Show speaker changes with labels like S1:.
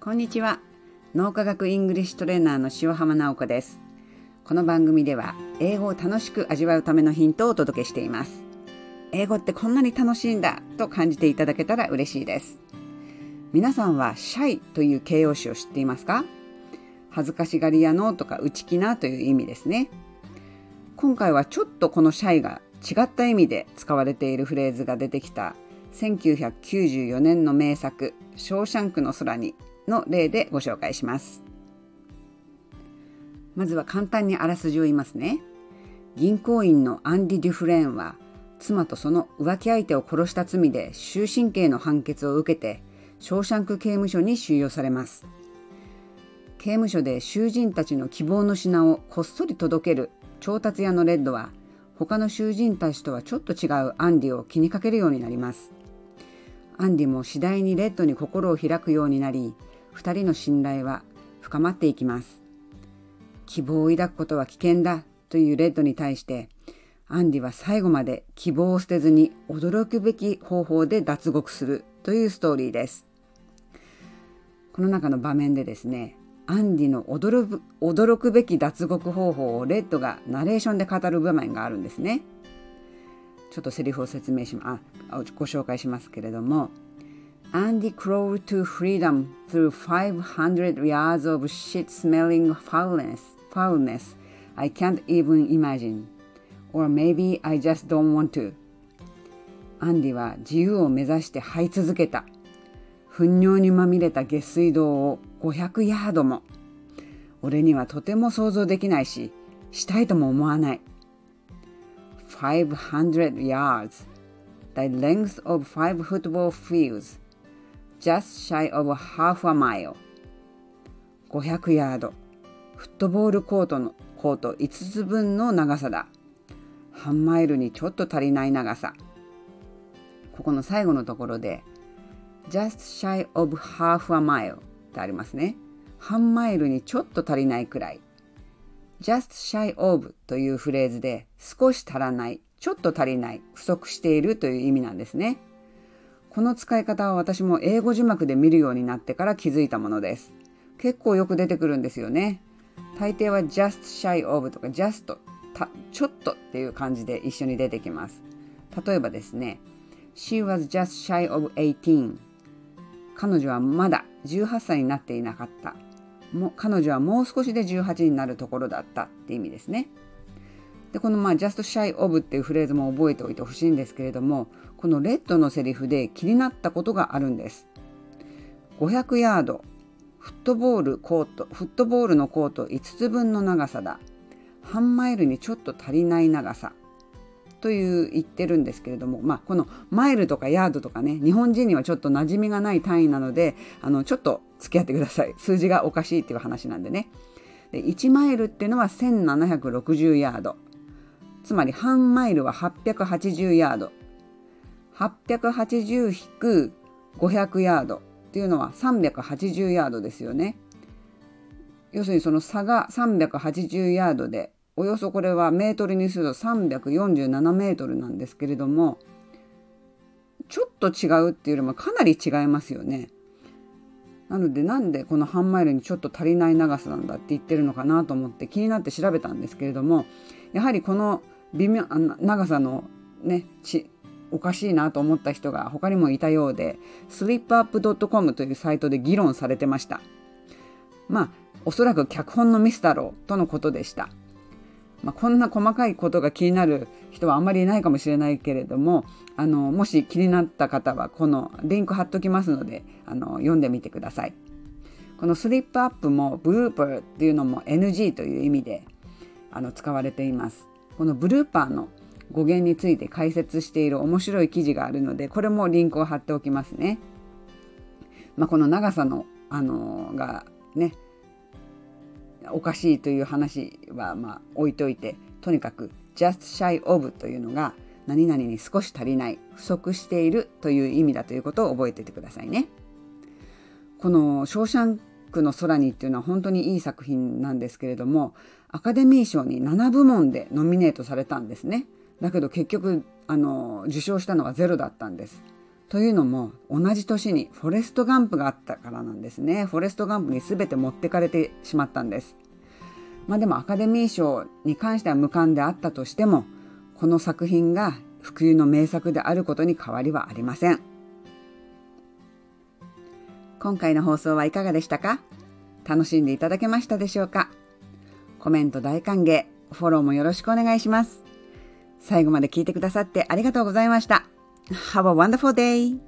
S1: こんにちは。脳科学イングリッシュトレーナーの塩浜直子です。この番組では英語を楽しく味わうためのヒントをお届けしています。英語ってこんなに楽しいんだと感じていただけたら嬉しいです。皆さんは shy という形容詞を知っていますか？恥ずかしがり屋のとか内気なという意味ですね。今回はちょっとこの shy が違った意味で使われているフレーズが出てきた1994年の名作「ショーシャンクの空に」の例でご紹介します。まずは簡単にあらすじを言いますね。銀行員のアンディ・デュフレーンは妻とその浮気相手を殺した罪で終身刑の判決を受けてショーシャンク刑務所に収容されます。刑務所で囚人たちの希望の品をこっそり届ける調達屋のレッドは他の囚人たちとはちょっと違うアンディを気にかけるようになります。アンディも次第にレッドに心を開くようになり2人の信頼は深まっていきます希望を抱くことは危険だというレッドに対してアンディは最後まで希望を捨てずに驚くべき方法で脱獄するというストーリーですこの中の場面でですねアンディの驚く驚くべき脱獄方法をレッドがナレーションで語る場面があるんですね。ちょっとセリフを説明しまあご紹介しますけれども Andy crawled to freedom through 500 yards of shit-smelling foulness, foulness I can't even imagine. Or maybe I just don't want to. アンディは自由を目指して這い続けた。糞尿にまみれた下水道を500ヤードも。俺にはとても想像できないし、したいとも思わない。500 yards, the length of five football fields, just shy of half a mile. 500ヤード、フットボールコートのコート5つ分の長さだ。半マイルにちょっと足りない長さ。ここの最後のところで just shy of half a mile ってありますね。半マイルにちょっと足りないくらい。just shy of というフレーズで少し足らない、ちょっと足りない、不足しているという意味なんですね。この使い方は私も英語字幕で見るようになってから気づいたものです。結構よく出てくるんですよね。大抵は just shy of とか just ちょっとっていう感じで一緒に出てきます。例えばですね、She was just shy of 18彼女はまだ18歳になっていなかった。も彼女はもう少しで18になるところだったって意味ですね。でこのまあ just shy of っていうフレーズも覚えておいてほしいんですけれどもこのレッドのセリフで気になったことがあるんです。500ヤード。フットボールコート。フットボールのコート。5つ分の長さだ。半マイルにちょっと足りない長さ。という言ってるんですけれども、まあ、このマイルとかヤードとかね日本人にはちょっと馴染みがない単位なのであのちょっと付き合ってください。数字がおかしいっていう話なんでね。で1マイルっていうのは1760ヤード。つまり半マイルは880ヤード880-500ヤードっていうのは380ヤードですよね要するにその差が380ヤードでおよそこれはメートルにすると347メートルなんですけれどもちょっと違うっていうよりもかなり違いますよね。なのでなんでこの半マイルにちょっと足りない長さなんだって言ってるのかなと思って気になって調べたんですけれどもやはりこの微妙長さのねちおかしいなと思った人が他にもいたようで slipup.com というサイトで議論されてました。まあおそらく脚本のミスだろうとのことでした。まあ、こんな細かいことが気になる人はあんまりいないかもしれないけれどもあのもし気になった方はこのリンク貼っときますのであの読んでみてください。このスリップアップもブルーパーっていうのも NG という意味であの使われています。このブルーパーの語源について解説している面白い記事があるのでこれもリンクを貼っておきますね。まあ、この長さのあのがねおかしいという話はまあ置いといてとにかく just shy of というのが何々に少し足りない不足しているという意味だということを覚えててくださいね。この「ショーシャンクの空に」っていうのは本当にいい作品なんですけれどもアカデミー賞に7部門でノミネートされたんですね。だけど結局あの受賞したのはゼロだったんです。というのも同じ年にフォレスト・ガンプがあったからなんですね。フォレスト・ガンプに全て持ってかれてしまったんです。まあでもアカデミー賞に関しては無冠であったとしてもこの作品が不朽の名作であることに変わりはありません。今回の放送はいかがでしたか？楽しんでいただけましたでしょうか？コメント大歓迎、フォローもよろしくお願いします。最後まで聞いてくださってありがとうございました。Have a wonderful day!